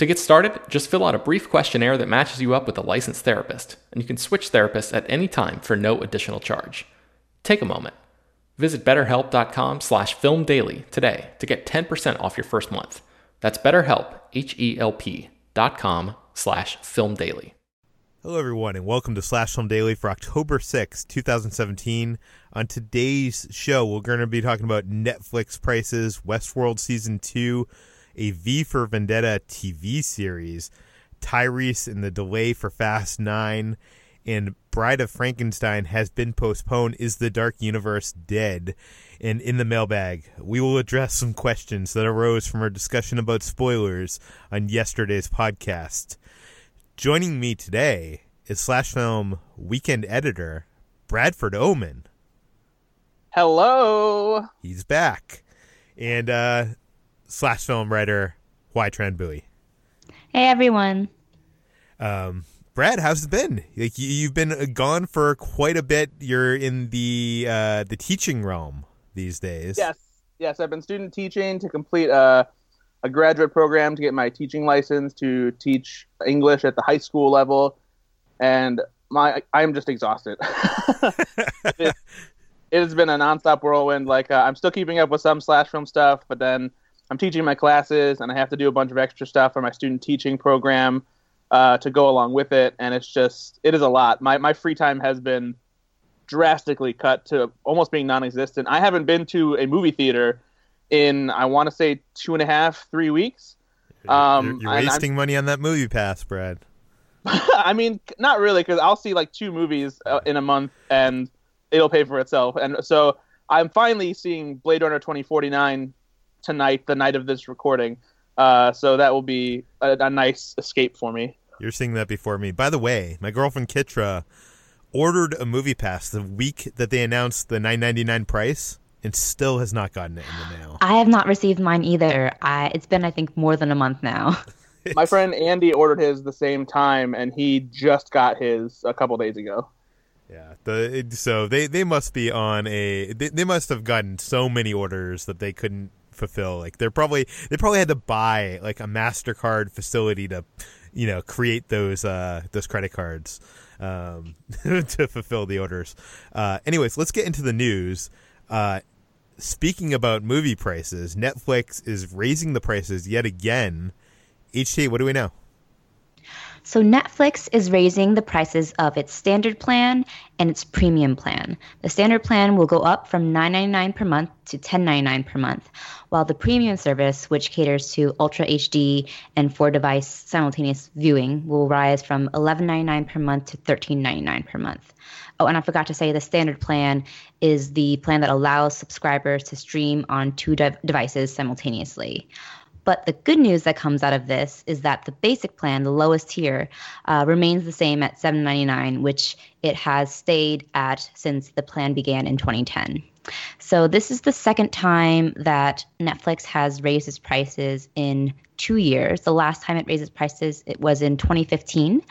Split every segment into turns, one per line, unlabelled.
To get started, just fill out a brief questionnaire that matches you up with a licensed therapist, and you can switch therapists at any time for no additional charge. Take a moment. Visit betterhelp.com slash filmdaily today to get 10% off your first month. That's betterhelp, H-E-L-P dot com slash filmdaily.
Hello, everyone, and welcome to Slash Film Daily for October 6, 2017. On today's show, we're going to be talking about Netflix prices, Westworld Season 2, a V for Vendetta TV series, Tyrese and the delay for Fast 9, and Bride of Frankenstein has been postponed. Is the Dark Universe dead? And in the mailbag, we will address some questions that arose from our discussion about spoilers on yesterday's podcast. Joining me today is Slash Film weekend editor Bradford Oman.
Hello.
He's back. And uh, slash film writer Hoai Tran Bui.
Hey everyone.
Um, Brad, how's it been? Like you, have been gone for quite a bit. You're in the uh, the teaching realm these days.
Yes, yes. I've been student teaching to complete a, a graduate program to get my teaching license to teach English at the high school level, and my I'm just exhausted. it, it, has been a nonstop whirlwind. Like uh, I'm still keeping up with some slash film stuff, but then I'm teaching my classes and I have to do a bunch of extra stuff for my student teaching program uh, to go along with it, and it's just it is a lot. My my free time has been drastically cut to almost being non-existent. I haven't been to a movie theater in I want to say two and a half, three weeks.
Um, you're, you're wasting money on that movie pass, Brad.
I mean, not really, because I'll see like two movies uh, in a month, and it'll pay for itself. And so I'm finally seeing Blade Runner 2049 tonight, the night of this recording. Uh, so that will be a, a, nice escape for me.
You're seeing that before me. By the way, my girlfriend Kitra ordered a movie pass the week that they announced the 9.99 price and still has not gotten it in the mail.
I have not received mine either. I, it's been I think more than a month now.
my friend Andy ordered his the same time and he just got his a couple days ago.
Yeah, the so they they must be on a they, they must have gotten so many orders that they couldn't fulfill. Like they're probably they probably had to buy like a Mastercard facility to, you know, create those uh, those credit cards um, to fulfill the orders. Uh, anyways, let's get into the news. Uh, speaking about movie prices, Netflix is raising the prices yet again. HT, what do we know?
So Netflix is raising the prices of its standard plan and its premium plan. The standard plan will go up from $9.99 per month to $10.99 per month, while the premium service, which caters to Ultra HD and four device simultaneous viewing, will rise from $11.99 per month to $13.99 per month. Oh, and I forgot to say the standard plan is the plan that allows subscribers to stream on two de- devices simultaneously. But the good news that comes out of this is that the basic plan, the lowest tier, uh, remains the same at $7.99, which it has stayed at since the plan began in 2010. So this is the second time that Netflix has raised its prices in two years. The last time it raised its prices, it was in 2015,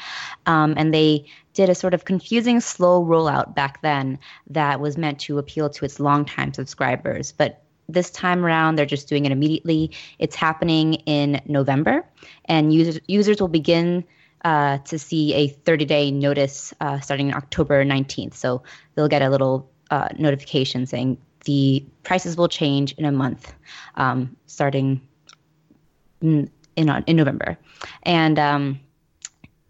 um, and they did a sort of confusing, slow rollout back then that was meant to appeal to its longtime subscribers. But this time around, they're just doing it immediately. It's happening in November, and users users will begin uh, to see a 30 day notice uh, starting October 19th. So they'll get a little uh, notification saying the prices will change in a month, um, starting in, in, in November, and um,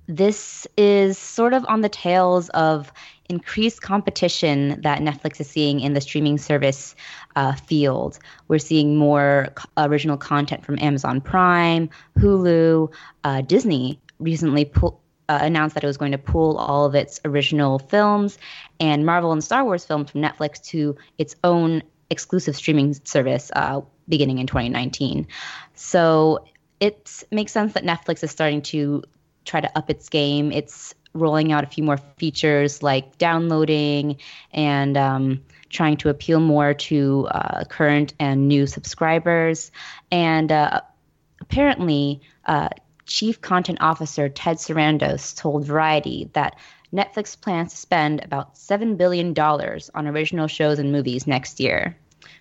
this is sort of on the tails of increased competition that Netflix is seeing in the streaming service uh, field. We're seeing more original content from Amazon Prime, Hulu, uh, Disney recently pull, uh, announced that it was going to pull all of its original films and Marvel and Star Wars films from Netflix to its own exclusive streaming service uh, beginning in 2019. So it makes sense that Netflix is starting to try to up its game. It's rolling out a few more features like downloading and um, trying to appeal more to uh, current and new subscribers. And uh, apparently, uh, Chief Content Officer Ted Sarandos told Variety that Netflix plans to spend about $7 billion on original shows and movies next year,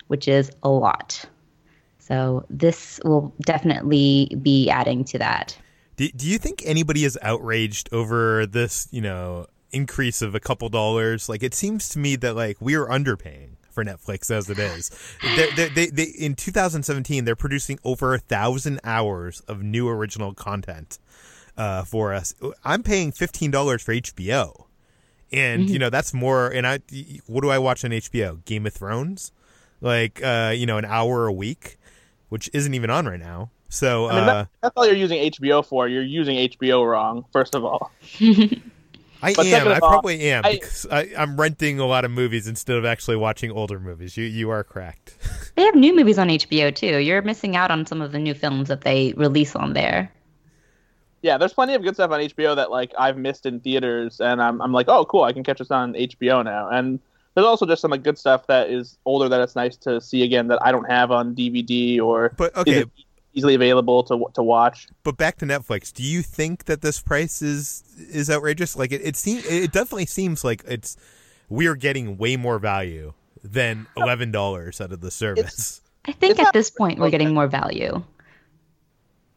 which is a lot. So, this will definitely be adding to that.
Do, do you think anybody is outraged over this, you know, increase of a couple dollars? Like, it seems to me that, like, we are underpaying for Netflix as it is. They're, they're, they, they, in 2017, they're producing over a thousand hours of new original content uh, for us. I'm paying $15 for HBO. And, mm-hmm. you know, that's more. And I, what do I watch on HBO? Game of Thrones? Like, uh, you know, an hour a week, which isn't even on right now. So
I mean,
uh,
that's all you're using HBO for. You're using HBO wrong, first of all.
I but am. I probably am I, because I, am renting a lot of movies instead of actually watching older movies. You you are correct.
they have new movies on HBO too. You're missing out on some of the new films that they release on there.
Yeah, there's plenty of good stuff on HBO that like I've missed in theaters, and I'm I'm like, oh, cool, I can catch this on HBO now. And there's also just some like good stuff that is older that it's nice to see again that I don't have on DVD or.
But okay,
easily available to to watch.
But back to Netflix, do you think that this price is is outrageous? Like it, it seems, it definitely seems like it's we are getting way more value than eleven dollars out of the service.
It's, I think at this point we're getting more value.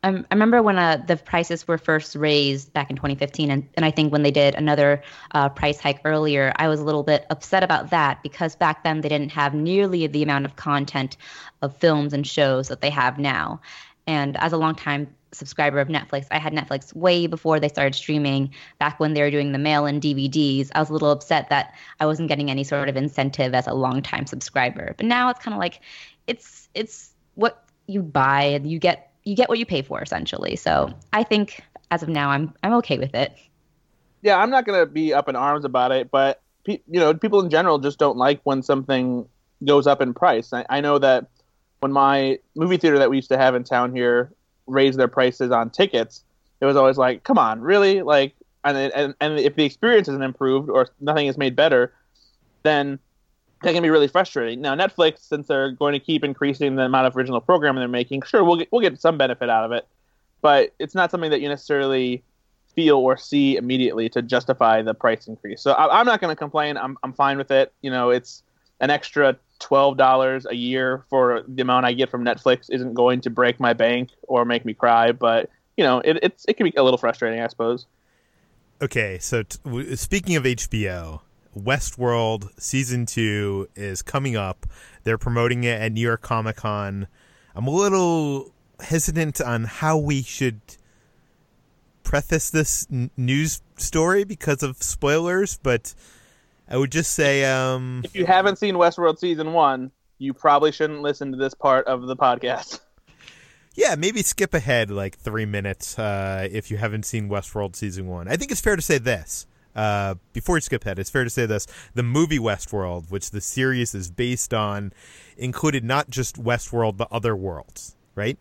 I, I remember when uh, the prices were first raised back in 2015, and, and I think when they did another uh, price hike earlier, I was a little bit upset about that because back then they didn't have nearly the amount of content of films and shows that they have now. And as a longtime subscriber of Netflix, I had Netflix way before they started streaming. Back when they were doing the mail and DVDs, I was a little upset that I wasn't getting any sort of incentive as a longtime subscriber. But now it's kind of like it's it's what you buy and you get you get what you pay for essentially. So I think as of now, I'm I'm okay with it.
Yeah, I'm not gonna be up in arms about it, but you know, people in general just don't like when something goes up in price. I, I know that when my movie theater that we used to have in town here raised their prices on tickets, it was always like, "Come on, really?" Like, and and and if the experience isn't improved or nothing is made better, then that can be really frustrating. Now, Netflix, since they're going to keep increasing the amount of original programming they're making, sure, we'll get, we'll get some benefit out of it, but it's not something that you necessarily feel or see immediately to justify the price increase. So I, am not going to complain. I'm I'm fine with it. You know, it's an extra twelve dollars a year for the amount I get from Netflix isn't going to break my bank or make me cry, but you know, it, it's it can be a little frustrating, I suppose.
Okay, so t- speaking of HBO, Westworld season two is coming up. They're promoting it at New York Comic Con. I'm a little hesitant on how we should preface this n- news story because of spoilers, but I would just say um,
if you haven't seen Westworld season one, you probably shouldn't listen to this part of the podcast.
Yeah, maybe skip ahead like three minutes uh, if you haven't seen Westworld season one. I think it's fair to say this. Uh, before you skip ahead, it's fair to say this: the movie Westworld, which the series is based on, included not just Westworld but other worlds, right?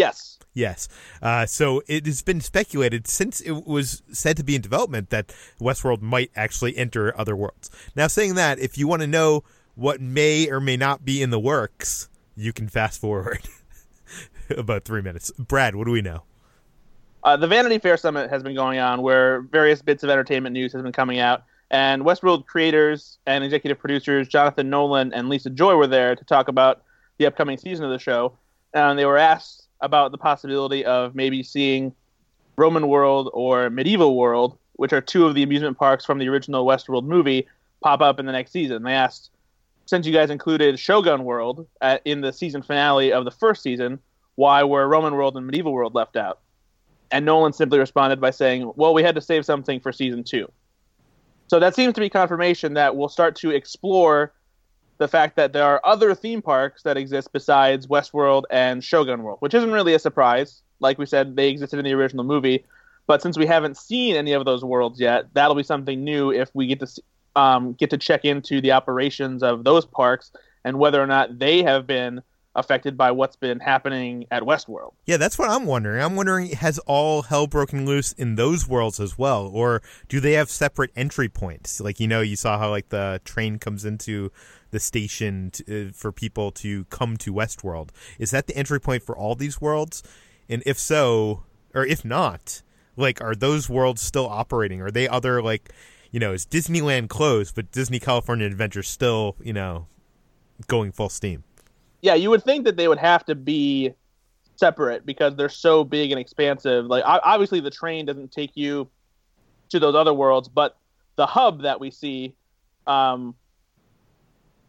Yes.
Yes. Uh, so it has been speculated since it was said to be in development that Westworld might actually enter other worlds. Now, saying that, if you want to know what may or may not be in the works, you can fast forward about three minutes. Brad, what do we know?
Uh, the Vanity Fair Summit has been going on where various bits of entertainment news has been coming out. And Westworld creators and executive producers Jonathan Nolan and Lisa Joy were there to talk about the upcoming season of the show. And they were asked about the possibility of maybe seeing Roman World or Medieval World, which are two of the amusement parks from the original Westworld movie, pop up in the next season. They asked, since you guys included Shogun World at, in the season finale of the first season, why were Roman World and Medieval World left out? And Nolan simply responded by saying, well, we had to save something for season two. So that seems to be confirmation that we'll start to explore the fact that there are other theme parks that exist besides Westworld and Shogun World, which isn't really a surprise. Like we said, they existed in the original movie, but since we haven't seen any of those worlds yet, that'll be something new if we get to um, get to check into the operations of those parks and whether or not they have been affected by what's been happening at Westworld.
Yeah, that's what I'm wondering. I'm wondering has all hell broken loose in those worlds as well or do they have separate entry points? Like you know, you saw how like the train comes into the station to, uh, for people to come to Westworld. Is that the entry point for all these worlds? And if so, or if not, like are those worlds still operating? Are they other like, you know, is Disneyland closed but Disney California Adventure still, you know, going full steam?
Yeah, you would think that they would have to be separate because they're so big and expansive. Like obviously the train doesn't take you to those other worlds, but the hub that we see um,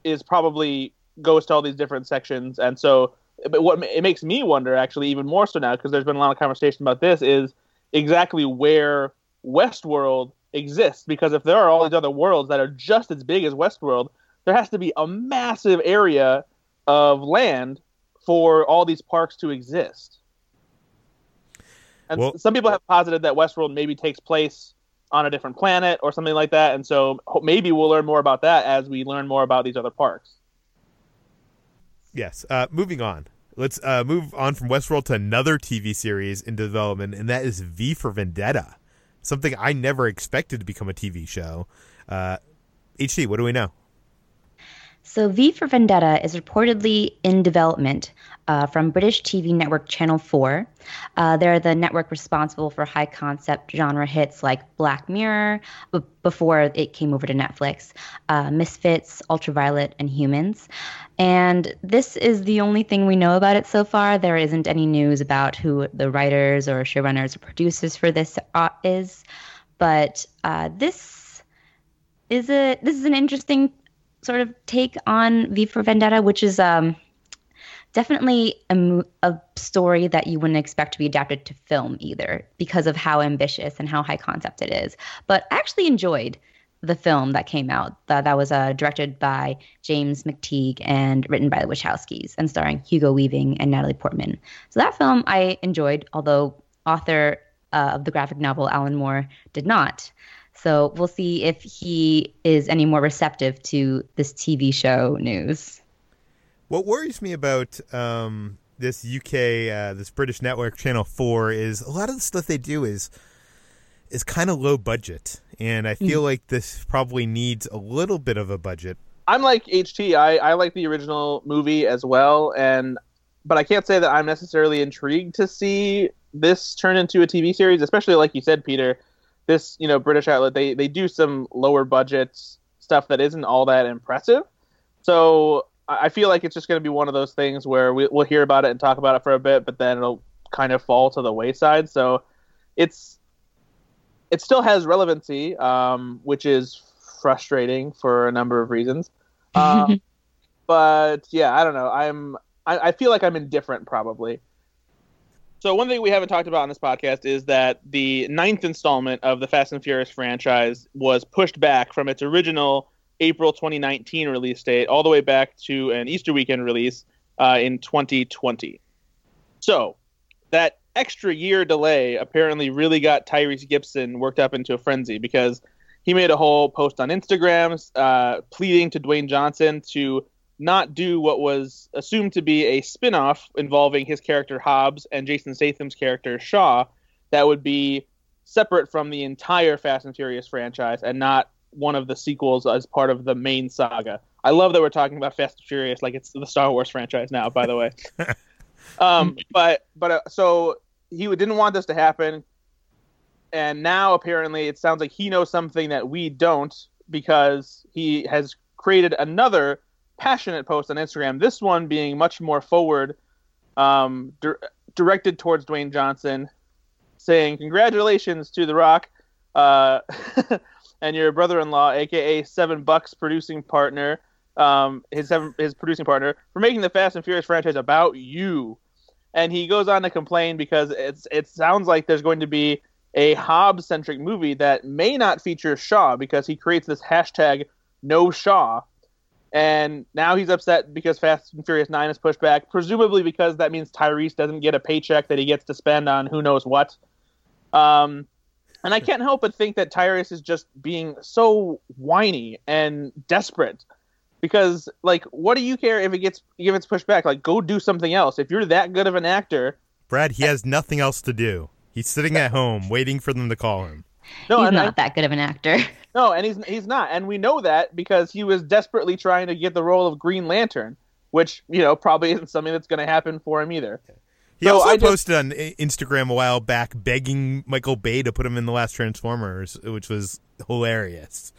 is probably goes to all these different sections, and so but what it makes me wonder actually even more so now because there's been a lot of conversation about this is exactly where Westworld exists because if there are all these other worlds that are just as big as Westworld, there has to be a massive area of land for all these parks to exist. And well, some people have posited that Westworld maybe takes place on a different planet or something like that, and so maybe we'll learn more about that as we learn more about these other parks.
Yes. Uh, moving on. Let's uh, move on from Westworld to another TV series in development, and that is V for Vendetta. Something I never expected to become a TV show. Uh, HT, what do we know?
So, V for Vendetta is reportedly in development uh, from British TV network Channel 4. Uh, they're the network responsible for high concept genre hits like Black Mirror b- before it came over to Netflix, uh, Misfits, Ultraviolet, and Humans. And this is the only thing we know about it so far. There isn't any news about who the writers or showrunners or producers for this uh, is. But uh, this is a this is an interesting sort of take on V for Vendetta, which is um, definitely a, a, story that you wouldn't expect to be adapted to film either because of how ambitious and how high concept it is. But I actually enjoyed the film that came out that, that was uh, directed by James McTeigue and written by the Wachowskis and starring Hugo Weaving and Natalie Portman. So that film I enjoyed, although author uh, of the graphic novel Alan Moore did not. So we'll see if he is any more receptive to this TV show news.
What worries me about um, this UK, uh, this British network, Channel Four, is a lot of the stuff they do is is kind of low budget, and I feel mm. like this probably needs a little bit of a budget.
I'm like HT. I, I like the original movie as well, and but I can't say that I'm necessarily intrigued to see this turn into a TV series, especially like you said, Peter this you know British outlet they they do some lower budget stuff that isn't all that impressive. So I feel like it's just going to be one of those things where we, will hear about it and talk about it for a bit, but then it'll kind of fall to the wayside. So it's it still has relevancy, um, which is frustrating for a number of reasons. Um, but yeah, I don't know. I'm I, I feel like I'm indifferent probably. So one thing we haven't talked about on this podcast is that the ninth installment of the Fast and Furious franchise was pushed back from its original April 2019 release date all the way back to an Easter weekend release uh, in 2020. So that extra year delay apparently really got Tyrese Gibson worked up into a frenzy because he made a whole post on Instagram uh, pleading to Dwayne Johnson to not do what was assumed to be a spin-off involving his character Hobbs and Jason Statham's character Shaw that would be separate from the entire Fast and Furious franchise and not one of the sequels as part of the main saga. I love that we're talking about Fast and Furious like it's the Star Wars franchise now, by the way. um, but but uh, so he didn't want this to happen, and now apparently it sounds like he knows something that we don't because he has created another passionate post on Instagram. This one being much more forward, um, di- directed towards Dwayne Johnson, saying, "Congratulations to The Rock uh, and your brother-in-law, aka Seven Bucks producing partner, um, his seven, his producing partner, for making the Fast and Furious franchise about you." And he goes on to complain because it's it sounds like there's going to be a Hobbs centric movie that may not feature Shaw because he creates this hashtag no Shaw and now he's upset because Fast and Furious 9 is pushed back, presumably because that means Tyrese doesn't get a paycheck that he gets to spend on who knows what. Um, and I can't help but think that Tyrese is just being so whiny and desperate. Because, like, what do you care if it gets if it's pushed back? Like, go do something else. If you're that good of an actor,
Brad, he has nothing else to do. He's sitting at home waiting for them to call him.
No, he's not I, that good of an actor.
No, and he's he's not, and we know that because he was desperately trying to get the role of Green Lantern, which you know probably isn't something that's going to happen for him either.
He so also I posted just, on Instagram a while back begging Michael Bay to put him in the last Transformers, which was hilarious.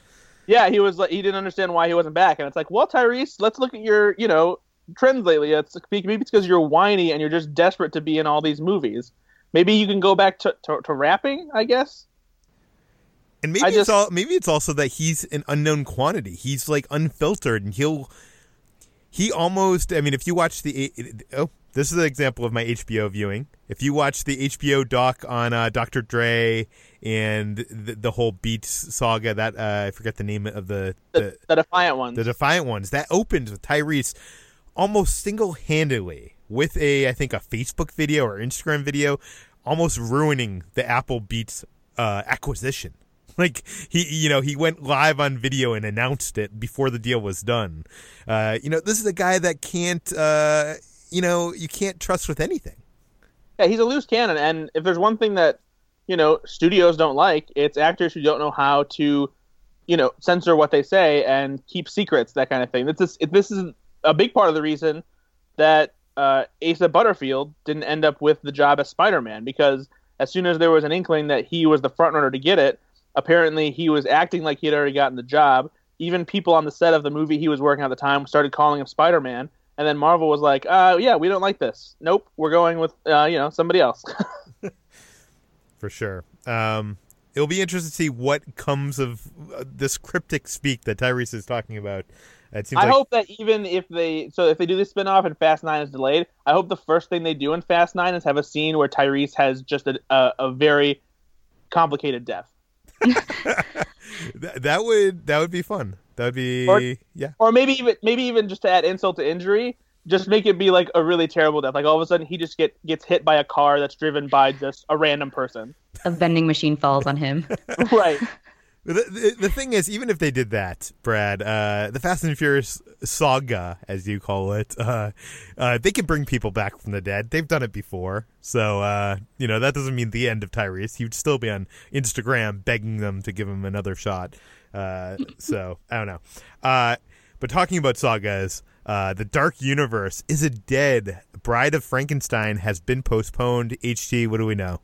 Yeah, he was like he didn't understand why he wasn't back, and it's like, well, Tyrese, let's look at your you know trends lately. It's maybe it's because you're whiny and you're just desperate to be in all these movies. Maybe you can go back to, to, to rapping, I guess.
And maybe it's all maybe it's also that he's an unknown quantity. He's like unfiltered, and he'll he almost. I mean, if you watch the oh, this is an example of my HBO viewing. If you watch the HBO doc on uh, Dr. Dre and the, the, whole Beats saga, that uh, I forget the name of the
the, the the Defiant ones.
The Defiant ones that opens with Tyrese almost single handedly with a I think a Facebook video or Instagram video, almost ruining the Apple Beats uh, acquisition. Like he, you know, he went live on video and announced it before the deal was done. Uh, you know, this is a guy that can't, uh, you know, you can't trust with anything.
Yeah, he's a loose cannon, and if there's one thing that you know studios don't like, it's actors who don't know how to, you know, censor what they say and keep secrets, that kind of thing. This is this is a big part of the reason that uh, Asa Butterfield didn't end up with the job as Spider-Man because as soon as there was an inkling that he was the frontrunner to get it, apparently he was acting like he had already gotten the job. Even people on the set of the movie he was working at the time started calling him Spider Man. And then Marvel was like, uh, yeah, we don't like this. Nope, we're going with, uh, you know, somebody else.
For sure. Um, it'll be interesting to see what comes of uh, this cryptic speak that Tyrese is talking about.
It seems I like... hope that even if they so if they do this spinoff and Fast Nine is delayed, I hope the first thing they do in Fast Nine is have a scene where Tyrese has just a, a, a very complicated death.
That, that would that would be fun. That would be
or,
yeah.
Or maybe even maybe even just to add insult to injury, just make it be like a really terrible death. Like all of a sudden he just get gets hit by a car that's driven by just a random person.
A vending machine falls on him.
right.
The, the, the, thing is, even if they did that, Brad, uh, the Fast and Furious saga, as you call it, uh, uh, they can bring people back from the dead. They've done it before. So, uh, you know, that doesn't mean the end of Tyrese. He would still be on Instagram begging them to give him another shot. Uh, so, I don't know. Uh, but talking about sagas, the Dark Universe is it dead? Bride of Frankenstein has been postponed. HT, what do we know?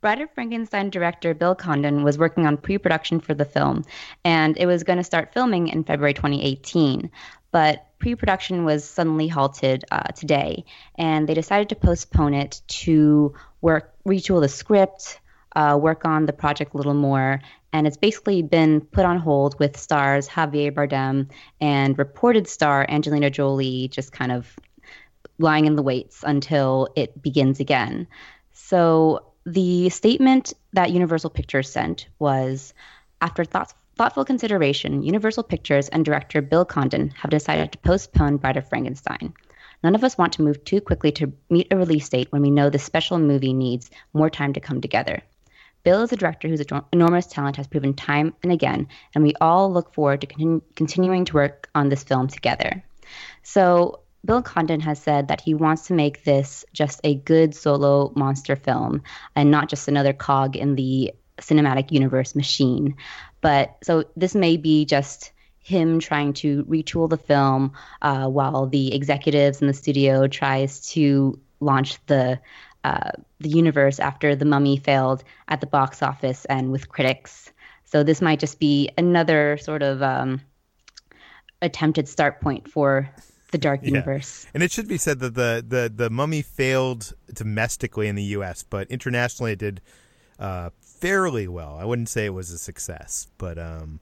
Bride of Frankenstein director Bill Condon was working on pre production for the film, and it was going to start filming in February 2018. But pre production was suddenly halted uh, today, and they decided to postpone it to work, retool the script, uh, work on the project a little more, and it's basically been put on hold with stars Javier Bardem and reported star Angelina Jolie just kind of lying in the waits until it begins again. So the statement that Universal Pictures sent was after thoughtful consideration, Universal Pictures and director Bill Condon have decided to postpone Bride of Frankenstein. None of us want to move too quickly to meet a release date when we know this special movie needs more time to come together. Bill is a director whose enormous talent has proven time and again, and we all look forward to continu- continuing to work on this film together. So, Bill Condon has said that he wants to make this just a good solo monster film and not just another cog in the cinematic universe machine. But so this may be just him trying to retool the film uh, while the executives in the studio tries to launch the uh, the universe after the mummy failed at the box office and with critics. So this might just be another sort of um, attempted start point for the dark universe.
Yeah. And it should be said that the, the, the mummy failed domestically in the U.S., but internationally it did uh, fairly well. I wouldn't say it was a success, but um,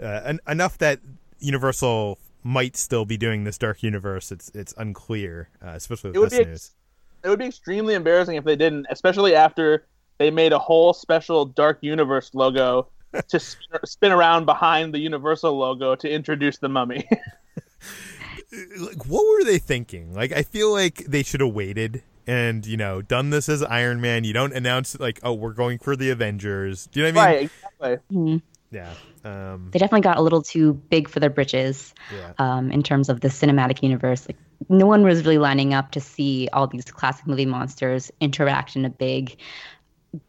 uh, en- enough that Universal might still be doing this dark universe. It's it's unclear, uh, especially with this news
it would be extremely embarrassing if they didn't, especially after they made a whole special Dark Universe logo to spin, spin around behind the Universal logo to introduce the mummy.
like, what were they thinking? Like, I feel like they should have waited and you know done this as Iron Man. You don't announce like, oh, we're going for the Avengers. Do you know what I mean?
Right. Exactly. Mm-hmm.
Yeah. Um,
they definitely got a little too big for their britches yeah. um, in terms of the cinematic universe. Like, no one was really lining up to see all these classic movie monsters interact in a big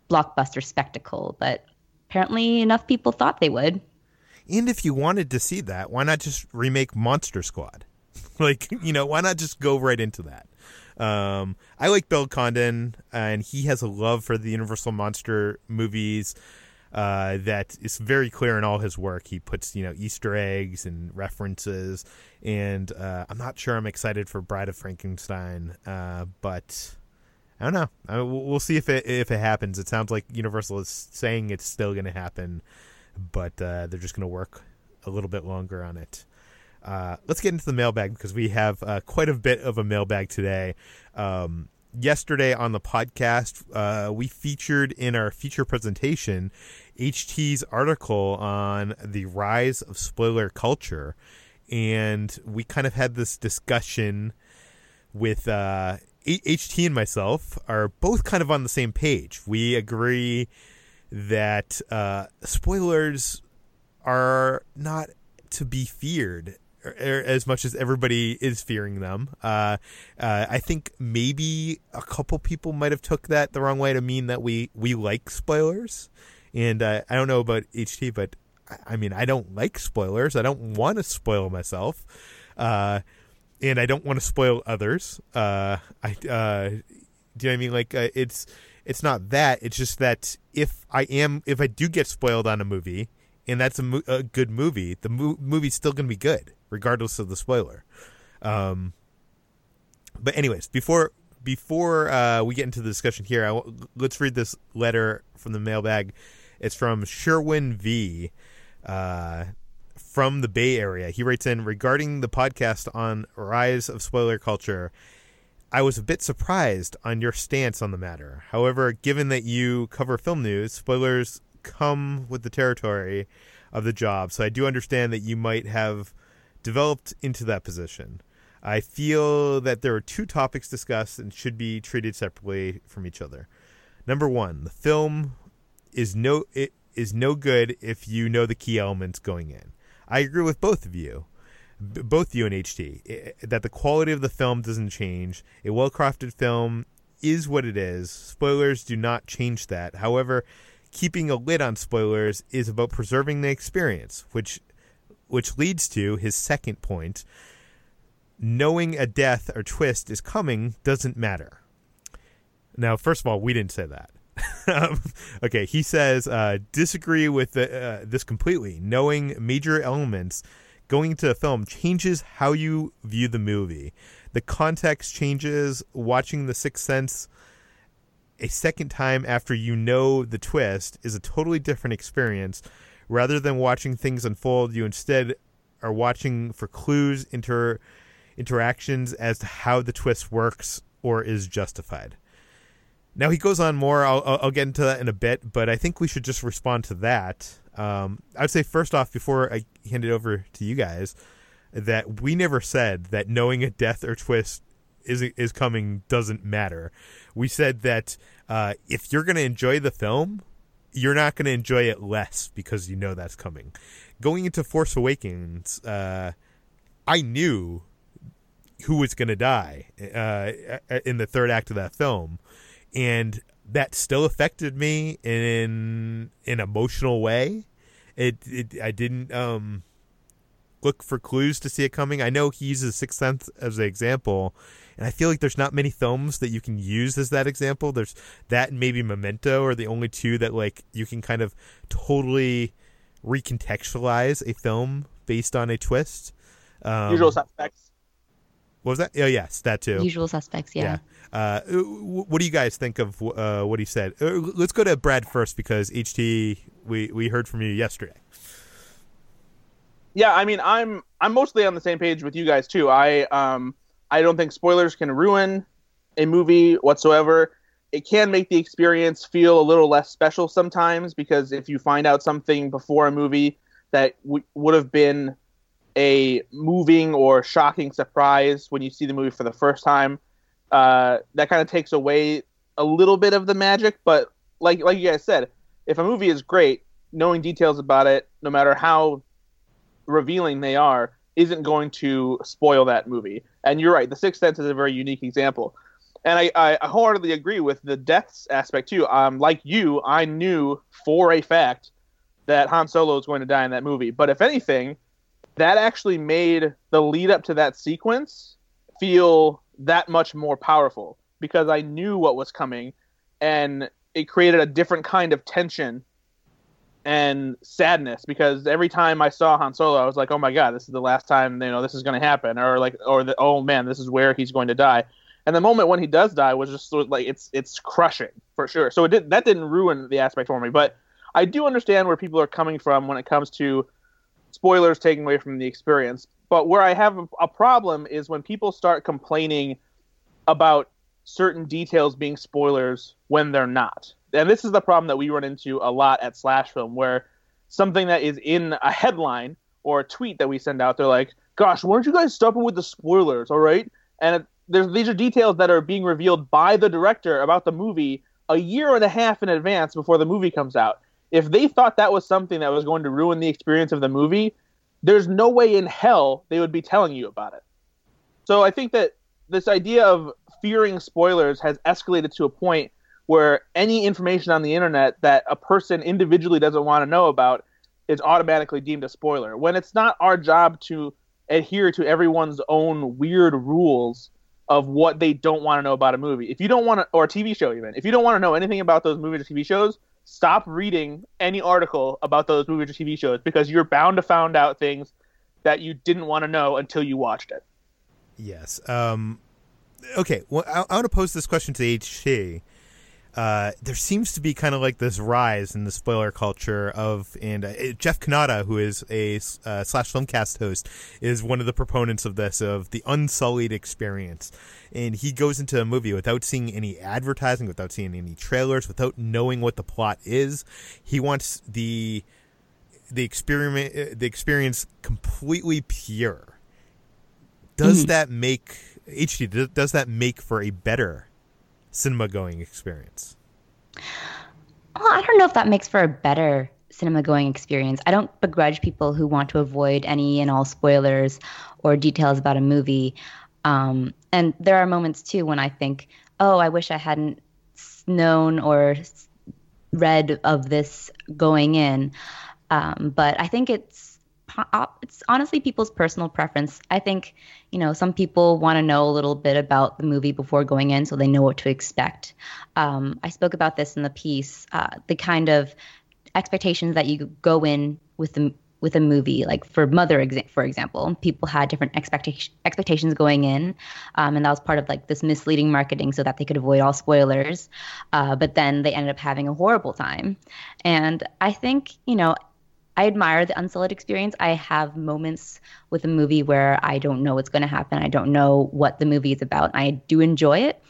blockbuster spectacle, but apparently enough people thought they would.
And if you wanted to see that, why not just remake Monster Squad? like, you know, why not just go right into that? Um, I like Bill Condon, and he has a love for the Universal Monster movies uh, that is very clear in all his work. He puts you know Easter eggs and references, and uh, I'm not sure I'm excited for Bride of Frankenstein, uh, but I don't know. I, we'll see if it if it happens. It sounds like Universal is saying it's still going to happen, but uh, they're just going to work a little bit longer on it. Uh, let's get into the mailbag because we have uh, quite a bit of a mailbag today. Um, yesterday on the podcast, uh, we featured in our feature presentation HT's article on the rise of spoiler culture. And we kind of had this discussion with uh, HT and myself are both kind of on the same page. We agree that uh, spoilers are not to be feared as much as everybody is fearing them. Uh, uh, I think maybe a couple people might have took that the wrong way to mean that we we like spoilers. And uh, I don't know about HT, but I mean I don't like spoilers. I don't want to spoil myself, uh, and I don't want to spoil others. Uh, I uh, do you know what I mean? Like it's it's not that. It's just that if I am if I do get spoiled on a movie and that's a, mo- a good movie, the mo- movie's still going to be good regardless of the spoiler. Um, but anyways, before before uh, we get into the discussion here, I, let's read this letter from the mailbag. It's from Sherwin V. Uh, from the Bay Area. He writes in regarding the podcast on rise of spoiler culture. I was a bit surprised on your stance on the matter. However, given that you cover film news, spoilers come with the territory of the job, so I do understand that you might have developed into that position. I feel that there are two topics discussed and should be treated separately from each other. Number one, the film is no it is no good if you know the key elements going in. I agree with both of you, both you and HT, that the quality of the film doesn't change. A well crafted film is what it is. Spoilers do not change that. However, keeping a lid on spoilers is about preserving the experience, which which leads to his second point knowing a death or twist is coming doesn't matter. Now, first of all, we didn't say that. um, okay, he says uh, disagree with the, uh, this completely. Knowing major elements going into a film changes how you view the movie. The context changes. Watching The Sixth Sense a second time after you know the twist is a totally different experience rather than watching things unfold, you instead are watching for clues into interactions as to how the twist works or is justified. Now he goes on more. I'll, I'll get into that in a bit, but I think we should just respond to that. Um, I'd say first off, before I hand it over to you guys, that we never said that knowing a death or twist is is coming doesn't matter. We said that uh, if you're going to enjoy the film, you're not going to enjoy it less because you know that's coming. Going into Force Awakens, uh, I knew who was going to die uh, in the third act of that film, and that still affected me in an emotional way. It, it I didn't um, look for clues to see it coming. I know he uses Sixth Sense as an example, and I feel like there's not many films that you can use as that example. There's that and maybe Memento are the only two that like you can kind of totally recontextualize a film based on a twist.
Um, Usual Suspects.
What was that? Oh yes, that too.
Usual Suspects. Yeah.
yeah. Uh, what do you guys think of uh, what he said? Uh, let's go to Brad first because HT we we heard from you yesterday.
Yeah, I mean, I'm I'm mostly on the same page with you guys too. I um I don't think spoilers can ruin a movie whatsoever. It can make the experience feel a little less special sometimes because if you find out something before a movie that w- would have been a moving or shocking surprise when you see the movie for the first time, uh, that kind of takes away a little bit of the magic. But like like you guys said, if a movie is great, knowing details about it, no matter how revealing they are, isn't going to spoil that movie. And you're right, The Sixth Sense is a very unique example. And I, I wholeheartedly agree with the deaths aspect too. Um, like you, I knew for a fact that Han Solo was going to die in that movie. But if anything, that actually made the lead up to that sequence feel that much more powerful because I knew what was coming and it created a different kind of tension and sadness because every time I saw Han Solo, I was like, "Oh my god, this is the last time you know this is going to happen," or like, or the, "Oh man, this is where he's going to die." And the moment when he does die was just like it's it's crushing for sure. So it did that didn't ruin the aspect for me, but I do understand where people are coming from when it comes to spoilers taking away from the experience. But where I have a problem is when people start complaining about certain details being spoilers when they're not and this is the problem that we run into a lot at Slash Film, where something that is in a headline or a tweet that we send out, they're like, "Gosh, why don't you guys stop with the spoilers, all right?" And these are details that are being revealed by the director about the movie a year and a half in advance before the movie comes out. If they thought that was something that was going to ruin the experience of the movie, there's no way in hell they would be telling you about it. So I think that this idea of fearing spoilers has escalated to a point where any information on the internet that a person individually doesn't want to know about is automatically deemed a spoiler. When it's not our job to adhere to everyone's own weird rules of what they don't want to know about a movie. If you don't want to, or a TV show even, if you don't want to know anything about those movies or TV shows, stop reading any article about those movies or TV shows because you're bound to find out things that you didn't want to know until you watched it.
Yes. Um, okay. Well, I, I want to pose this question to HT uh, there seems to be kind of like this rise in the spoiler culture of, and uh, Jeff Cannata, who is a uh, slash filmcast host, is one of the proponents of this of the unsullied experience. And he goes into a movie without seeing any advertising, without seeing any trailers, without knowing what the plot is. He wants the the experiment, uh, the experience completely pure. Does mm-hmm. that make HT? Does that make for a better cinema going experience?
Well, I don't know if that makes for a better cinema going experience. I don't begrudge people who want to avoid any and all spoilers or details about a movie. Um, and there are moments too when I think, oh, I wish I hadn't known or read of this going in. Um, but I think it's it's honestly people's personal preference. I think, you know, some people want to know a little bit about the movie before going in so they know what to expect. Um, I spoke about this in the piece, uh, the kind of expectations that you go in with the with a movie like for mother for example people had different expectation, expectations going in um, and that was part of like this misleading marketing so that they could avoid all spoilers uh, but then they ended up having a horrible time and i think you know I admire the unsullied experience. I have moments with a movie where I don't know what's going to happen. I don't know what the movie is about. I do enjoy it,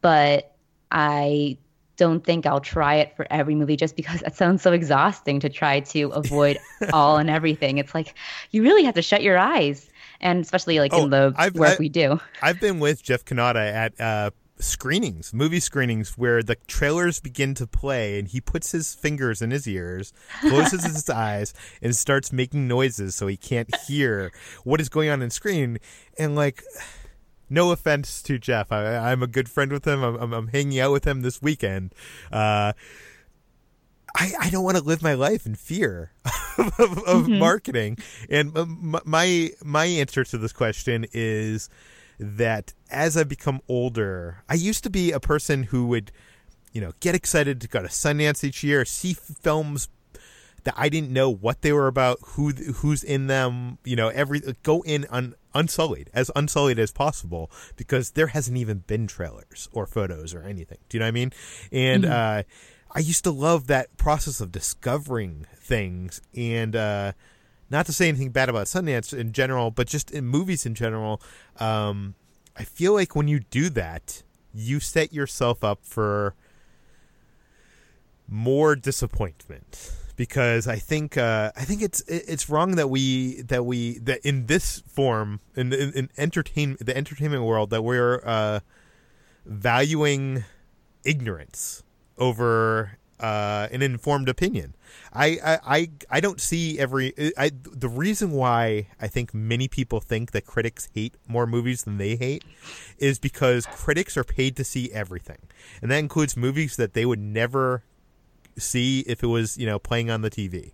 but I don't think I'll try it for every movie just because that sounds so exhausting to try to avoid all and everything. It's like you really have to shut your eyes, and especially like oh, in the I've, work I, we do.
I've been with Jeff Cannata at uh, screenings, movie screenings, where the trailers begin to play, and he puts his fingers in his ears, closes his eyes, and starts making noises so he can't hear what is going on in screen, and like no offense to Jeff. I, am a good friend with him. I'm, I'm, I'm, hanging out with him this weekend. Uh, I, I don't want to live my life in fear of, of mm-hmm. marketing. And my my answer to this question is that as I've become older, I used to be a person who would, you know, get excited to go to Sundance each year, see films that I didn't know what they were about, who who's in them, you know, every go in un, unsullied, as unsullied as possible, because there hasn't even been trailers or photos or anything. Do you know what I mean? And mm-hmm. uh, I used to love that process of discovering things, and uh, not to say anything bad about Sundance in general, but just in movies in general. Um, I feel like when you do that, you set yourself up for more disappointment because I think uh, I think it's it's wrong that we that we that in this form in in, in entertain the entertainment world that we're uh, valuing ignorance over uh, an informed opinion. I, I, I, I don't see every. I, the reason why I think many people think that critics hate more movies than they hate is because critics are paid to see everything, and that includes movies that they would never see if it was you know playing on the TV,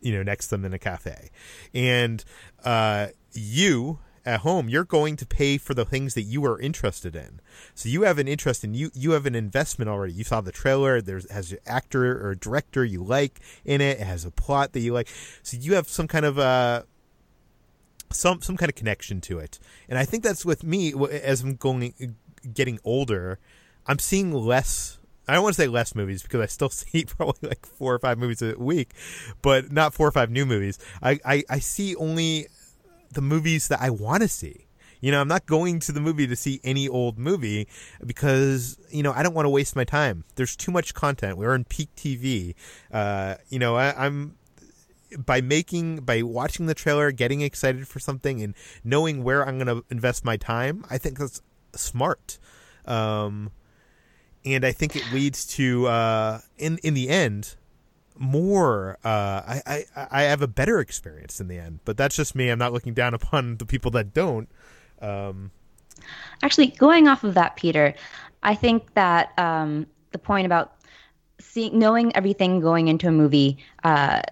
you know next to them in a cafe, and uh, you at home you're going to pay for the things that you are interested in. So you have an interest in you you have an investment already. You saw the trailer. There's has an actor or director you like in it. It has a plot that you like. So you have some kind of uh some some kind of connection to it. And I think that's with me as I'm going getting older. I'm seeing less I don't want to say less movies because I still see probably like four or five movies a week, but not four or five new movies. I, I, I see only the movies that I want to see. You know, I'm not going to the movie to see any old movie because, you know, I don't want to waste my time. There's too much content. We're in peak TV. Uh, you know, I, I'm by making by watching the trailer, getting excited for something, and knowing where I'm going to invest my time. I think that's smart. Um, and I think it leads to uh, in in the end more. Uh, I, I I have a better experience in the end, but that's just me. I'm not looking down upon the people that don't. Um,
Actually, going off of that, Peter, I think that um, the point about seeing knowing everything going into a movie uh,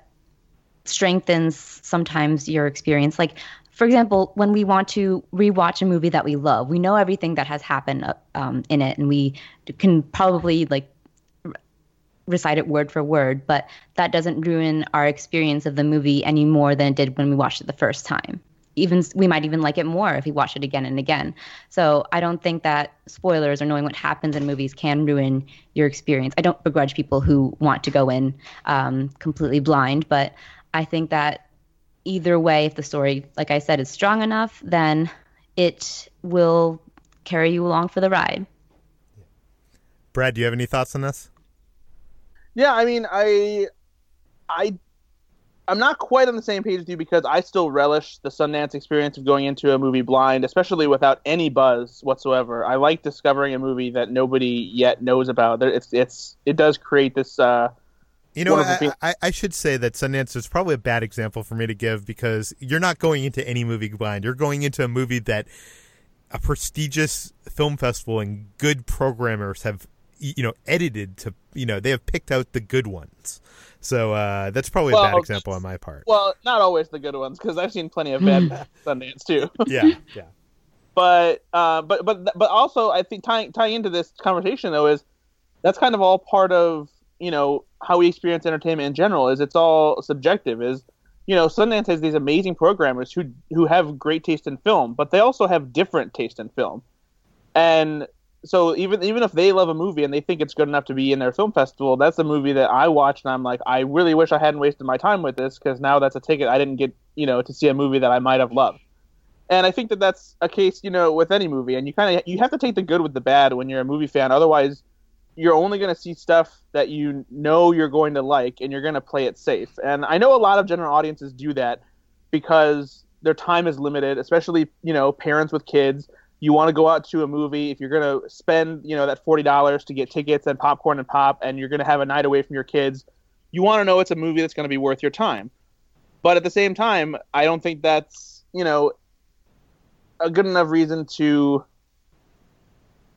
strengthens sometimes your experience. Like for example, when we want to rewatch a movie that we love, we know everything that has happened um, in it, and we can probably like recite it word for word. But that doesn't ruin our experience of the movie any more than it did when we watched it the first time. Even we might even like it more if we watch it again and again. So I don't think that spoilers or knowing what happens in movies can ruin your experience. I don't begrudge people who want to go in um, completely blind, but I think that either way, if the story, like I said, is strong enough, then it will carry you along for the ride.
Brad, do you have any thoughts on this?
Yeah, I mean, I, I, I'm not quite on the same page with you because I still relish the Sundance experience of going into a movie blind, especially without any buzz whatsoever. I like discovering a movie that nobody yet knows about. It's it's it does create this. Uh,
you know, I, I, I, should say that Sundance is probably a bad example for me to give because you're not going into any movie blind. You're going into a movie that a prestigious film festival and good programmers have, you know, edited to, you know, they have picked out the good ones. So uh, that's probably well, a bad example on my part.
Well, not always the good ones because I've seen plenty of bad Sundance too.
yeah, yeah.
But uh, but but but also I think tying tying into this conversation though is that's kind of all part of you know how we experience entertainment in general is it's all subjective is you know sundance has these amazing programmers who who have great taste in film but they also have different taste in film and so even even if they love a movie and they think it's good enough to be in their film festival, that's a movie that I watch and I'm like, I really wish I hadn't wasted my time with this because now that's a ticket I didn't get, you know, to see a movie that I might have loved. And I think that that's a case, you know, with any movie, and you kind of you have to take the good with the bad when you're a movie fan. Otherwise, you're only going to see stuff that you know you're going to like, and you're going to play it safe. And I know a lot of general audiences do that because their time is limited, especially you know parents with kids you want to go out to a movie if you're going to spend you know that $40 to get tickets and popcorn and pop and you're going to have a night away from your kids you want to know it's a movie that's going to be worth your time. But at the same time i don't think that's you know a good enough reason to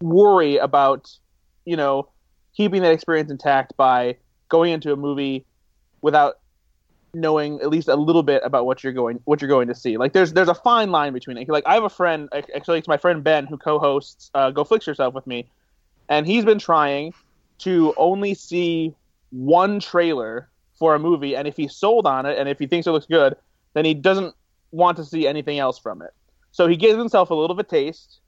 worry about you know keeping that experience intact by going into a movie without knowing at least a little bit about what you're going what you're going to see. Like there's there's a fine line between it. Like I have a friend, actually it's my friend Ben who co-hosts uh, Go Flix Yourself with me, and he's been trying to only see one trailer for a movie, and if he's sold on it, and if he thinks it looks good, then he doesn't want to see anything else from it. So he gives himself a little bit of a taste,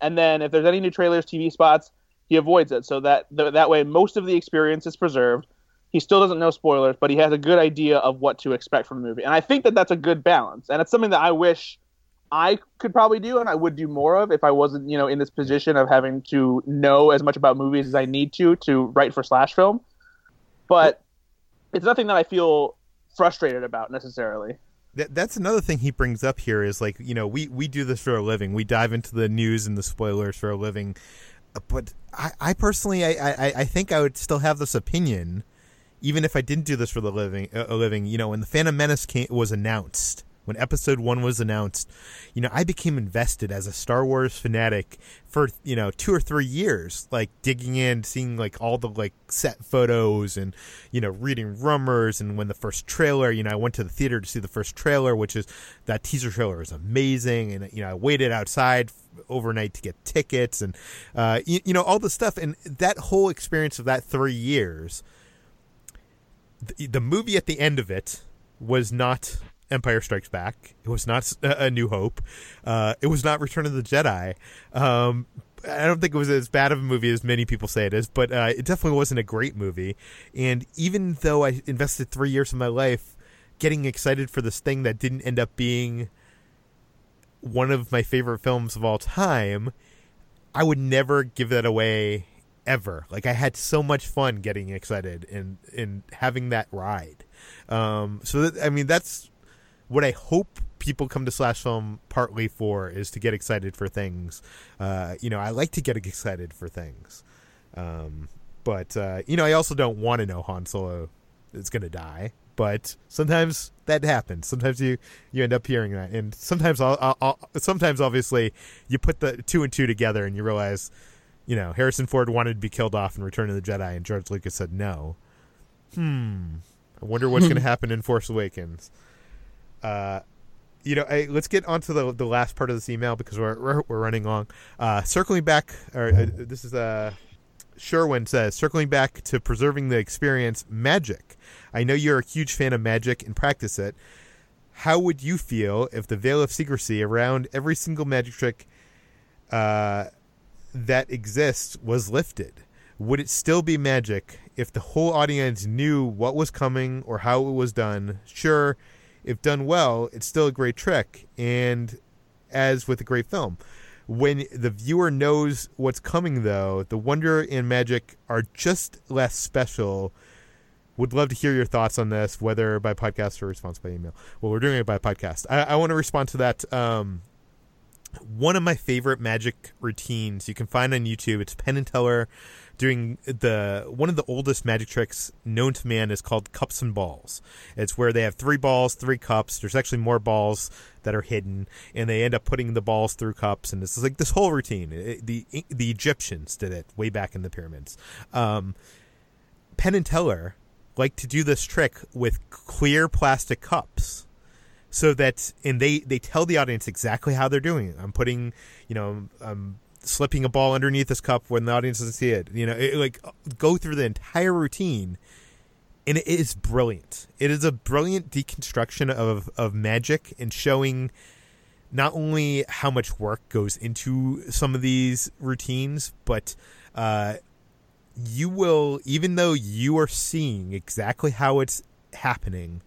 and then if there's any new trailers, TV spots, he avoids it. So that that way most of the experience is preserved he still doesn't know spoilers, but he has a good idea of what to expect from the movie. And I think that that's a good balance. And it's something that I wish I could probably do and I would do more of if I wasn't, you know, in this position of having to know as much about movies as I need to to write for Slash Film. But it's nothing that I feel frustrated about necessarily.
That, that's another thing he brings up here is like, you know, we, we do this for a living. We dive into the news and the spoilers for a living. But I, I personally, I, I, I think I would still have this opinion even if I didn't do this for the living, a living, you know, when the Phantom Menace came, was announced, when Episode One was announced, you know, I became invested as a Star Wars fanatic for you know two or three years, like digging in, seeing like all the like set photos and you know reading rumors. And when the first trailer, you know, I went to the theater to see the first trailer, which is that teaser trailer is amazing, and you know, I waited outside overnight to get tickets and uh, you, you know all the stuff, and that whole experience of that three years the, the movie at the end of it was not Empire Strikes Back. It was not A New Hope. Uh, it was not Return of the Jedi. Um, I don't think it was as bad of a movie as many people say it is, but uh, it definitely wasn't a great movie. And even though I invested three years of my life getting excited for this thing that didn't end up being one of my favorite films of all time, I would never give that away ever. Like I had so much fun getting excited and and having that ride. Um, so that, I mean that's what I hope people come to slash film partly for is to get excited for things. Uh, you know, I like to get excited for things. Um, but uh, you know, I also don't want to know Han Solo is going to die. But sometimes that happens. Sometimes you, you end up hearing that, and sometimes I'll, I'll, I'll, sometimes obviously you put the two and two together and you realize you know, Harrison Ford wanted to be killed off in Return of the Jedi, and George Lucas said no. Hmm. I wonder what's going to happen in Force Awakens. Uh, you know, hey, let's get on to the the last part of this email because we're we're, we're running long. Uh, circling back, or uh, this is uh, Sherwin says, circling back to preserving the experience, magic. I know you're a huge fan of magic and practice it. How would you feel if the veil of secrecy around every single magic trick uh, that exists was lifted, would it still be magic if the whole audience knew what was coming or how it was done? Sure, if done well, it's still a great trick. And as with a great film, when the viewer knows what's coming, though, the wonder and magic are just less special. Would love to hear your thoughts on this, whether by podcast or response by email. Well, we're doing it by podcast. I, I want to respond to that. Um, one of my favorite magic routines you can find on YouTube. It's Penn and Teller doing the one of the oldest magic tricks known to man is called cups and balls. It's where they have three balls, three cups. There's actually more balls that are hidden, and they end up putting the balls through cups. And this is like this whole routine. It, the the Egyptians did it way back in the pyramids. Um, Penn and Teller like to do this trick with clear plastic cups so that and they they tell the audience exactly how they're doing it. I'm putting, you know, I'm slipping a ball underneath this cup when the audience doesn't see it. You know, it, like go through the entire routine, and it is brilliant. It is a brilliant deconstruction of of magic and showing not only how much work goes into some of these routines, but uh, you will, even though you are seeing exactly how it's happening,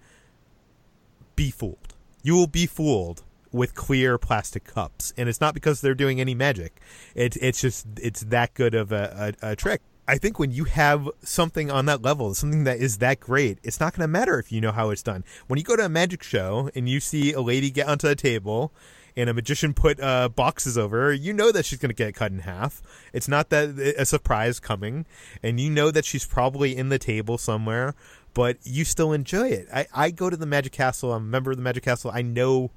be fooled. You will be fooled with clear plastic cups, and it's not because they're doing any magic. It's it's just it's that good of a, a, a trick. I think when you have something on that level, something that is that great, it's not going to matter if you know how it's done. When you go to a magic show and you see a lady get onto a table and a magician put uh, boxes over her, you know that she's going to get cut in half. It's not that a surprise coming, and you know that she's probably in the table somewhere, but you still enjoy it. I, I go to the Magic Castle. I'm a member of the Magic Castle. I know.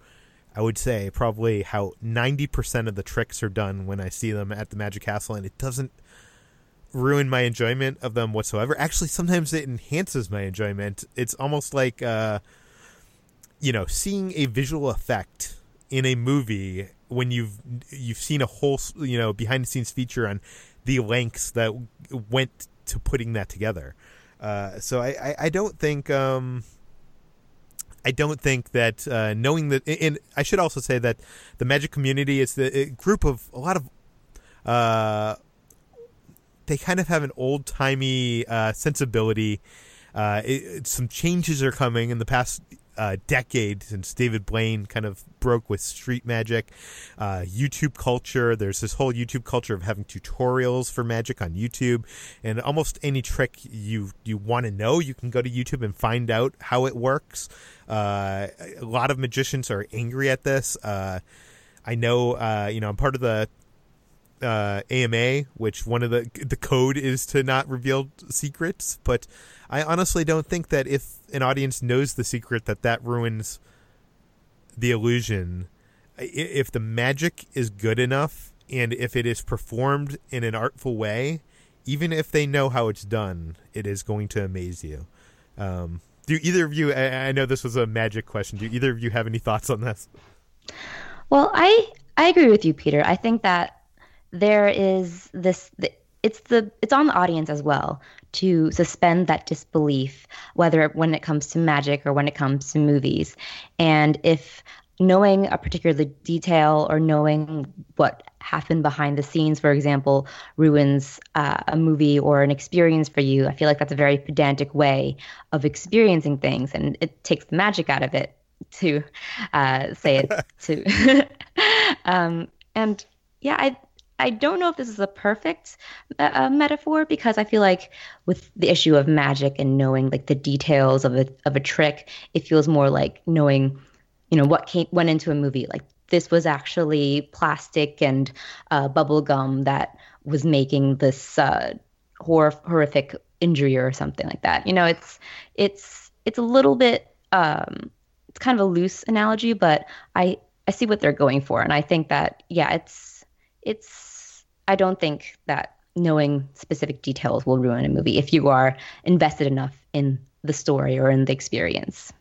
I would say probably how 90% of the tricks are done when I see them at the Magic Castle, and it doesn't ruin my enjoyment of them whatsoever. Actually, sometimes it enhances my enjoyment. It's almost like, uh, you know, seeing a visual effect in a movie when you've you've seen a whole you know behind the scenes feature on the lengths that went to putting that together. Uh, so I, I, I, don't think um, I don't think that uh, knowing that and I should also say that the magic community is the group of a lot of uh, they kind of have an old timey uh, sensibility. Uh, it, some changes are coming in the past uh, decade since David Blaine kind of broke with street magic. Uh, YouTube culture, there's this whole YouTube culture of having tutorials for magic on YouTube, and almost any trick you you want to know, you can go to YouTube and find out how it works. Uh, a lot of magicians are angry at this. Uh, I know, uh, you know, I'm part of the uh, AMA, which one of the the code is to not reveal secrets. But I honestly don't think that if an audience knows the secret, that that ruins the illusion. If the magic is good enough and if it is performed in an artful way, even if they know how it's done, it is going to amaze you. Um, do either of you? I, I know this was a magic question. Do either of you have any thoughts on this?
Well, I I agree with you, Peter. I think that there is this it's the it's on the audience as well to suspend that disbelief whether when it comes to magic or when it comes to movies. And if knowing a particular detail or knowing what happened behind the scenes for example ruins uh, a movie or an experience for you i feel like that's a very pedantic way of experiencing things and it takes the magic out of it to uh, say it to um, and yeah i I don't know if this is a perfect uh, metaphor because I feel like with the issue of magic and knowing like the details of a of a trick, it feels more like knowing, you know, what came went into a movie. Like this was actually plastic and uh, bubble gum that was making this uh, hor- horrific injury or something like that. You know, it's it's it's a little bit um, it's kind of a loose analogy, but I I see what they're going for, and I think that yeah, it's it's I don't think that knowing specific details will ruin a movie if you are invested enough in the story or in the experience.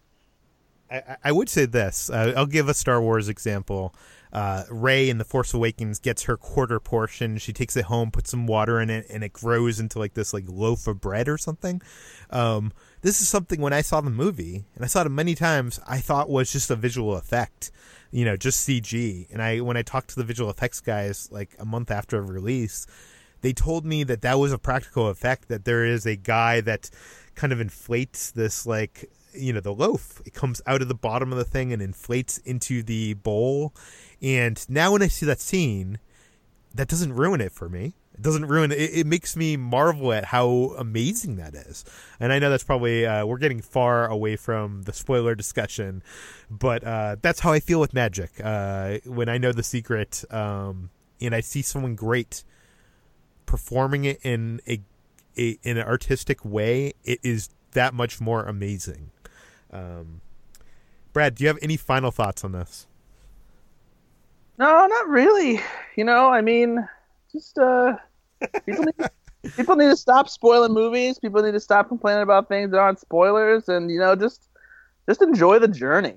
I, I would say this. Uh, I'll give a Star Wars example. Uh, Rey in The Force Awakens gets her quarter portion. She takes it home, puts some water in it, and it grows into like this like loaf of bread or something. Um, this is something when I saw the movie, and I saw it many times, I thought was just a visual effect you know, just CG. And I when I talked to the visual effects guys like a month after release, they told me that that was a practical effect. That there is a guy that kind of inflates this like you know the loaf. It comes out of the bottom of the thing and inflates into the bowl. And now when I see that scene, that doesn't ruin it for me. It doesn't ruin it. It makes me marvel at how amazing that is. And I know that's probably uh, we're getting far away from the spoiler discussion, but uh, that's how I feel with magic. Uh, when I know the secret, um, and I see someone great performing it in a, a in an artistic way, it is that much more amazing. Um, Brad, do you have any final thoughts on this?
No, not really. You know, I mean, just uh, people need, people need to stop spoiling movies. People need to stop complaining about things that aren't spoilers, and you know, just just enjoy the journey.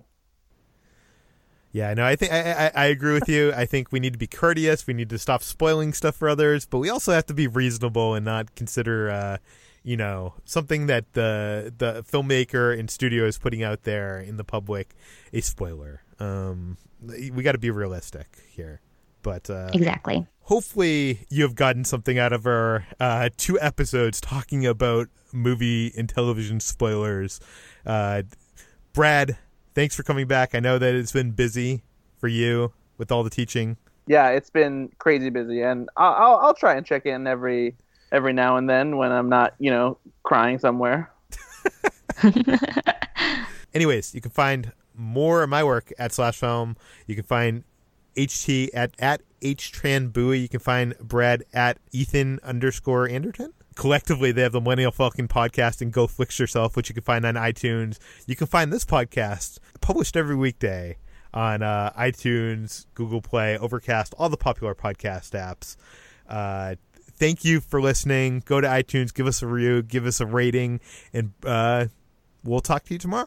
Yeah, no, I think I, I, I, agree with you. I think we need to be courteous. We need to stop spoiling stuff for others, but we also have to be reasonable and not consider, uh, you know, something that the the filmmaker and studio is putting out there in the public a spoiler. Um, we got to be realistic here. But uh,
exactly.
Hopefully, you have gotten something out of our uh, two episodes talking about movie and television spoilers. Uh, Brad, thanks for coming back. I know that it's been busy for you with all the teaching.
Yeah, it's been crazy busy, and I'll, I'll, I'll try and check in every every now and then when I'm not, you know, crying somewhere.
Anyways, you can find more of my work at Slash Film. You can find HT at at HTranBui. You can find Brad at Ethan underscore Anderton. Collectively, they have the Millennial Falcon podcast and Go Flix Yourself, which you can find on iTunes. You can find this podcast published every weekday on uh, iTunes, Google Play, Overcast, all the popular podcast apps. Uh, thank you for listening. Go to iTunes, give us a review, give us a rating, and uh, we'll talk to you tomorrow.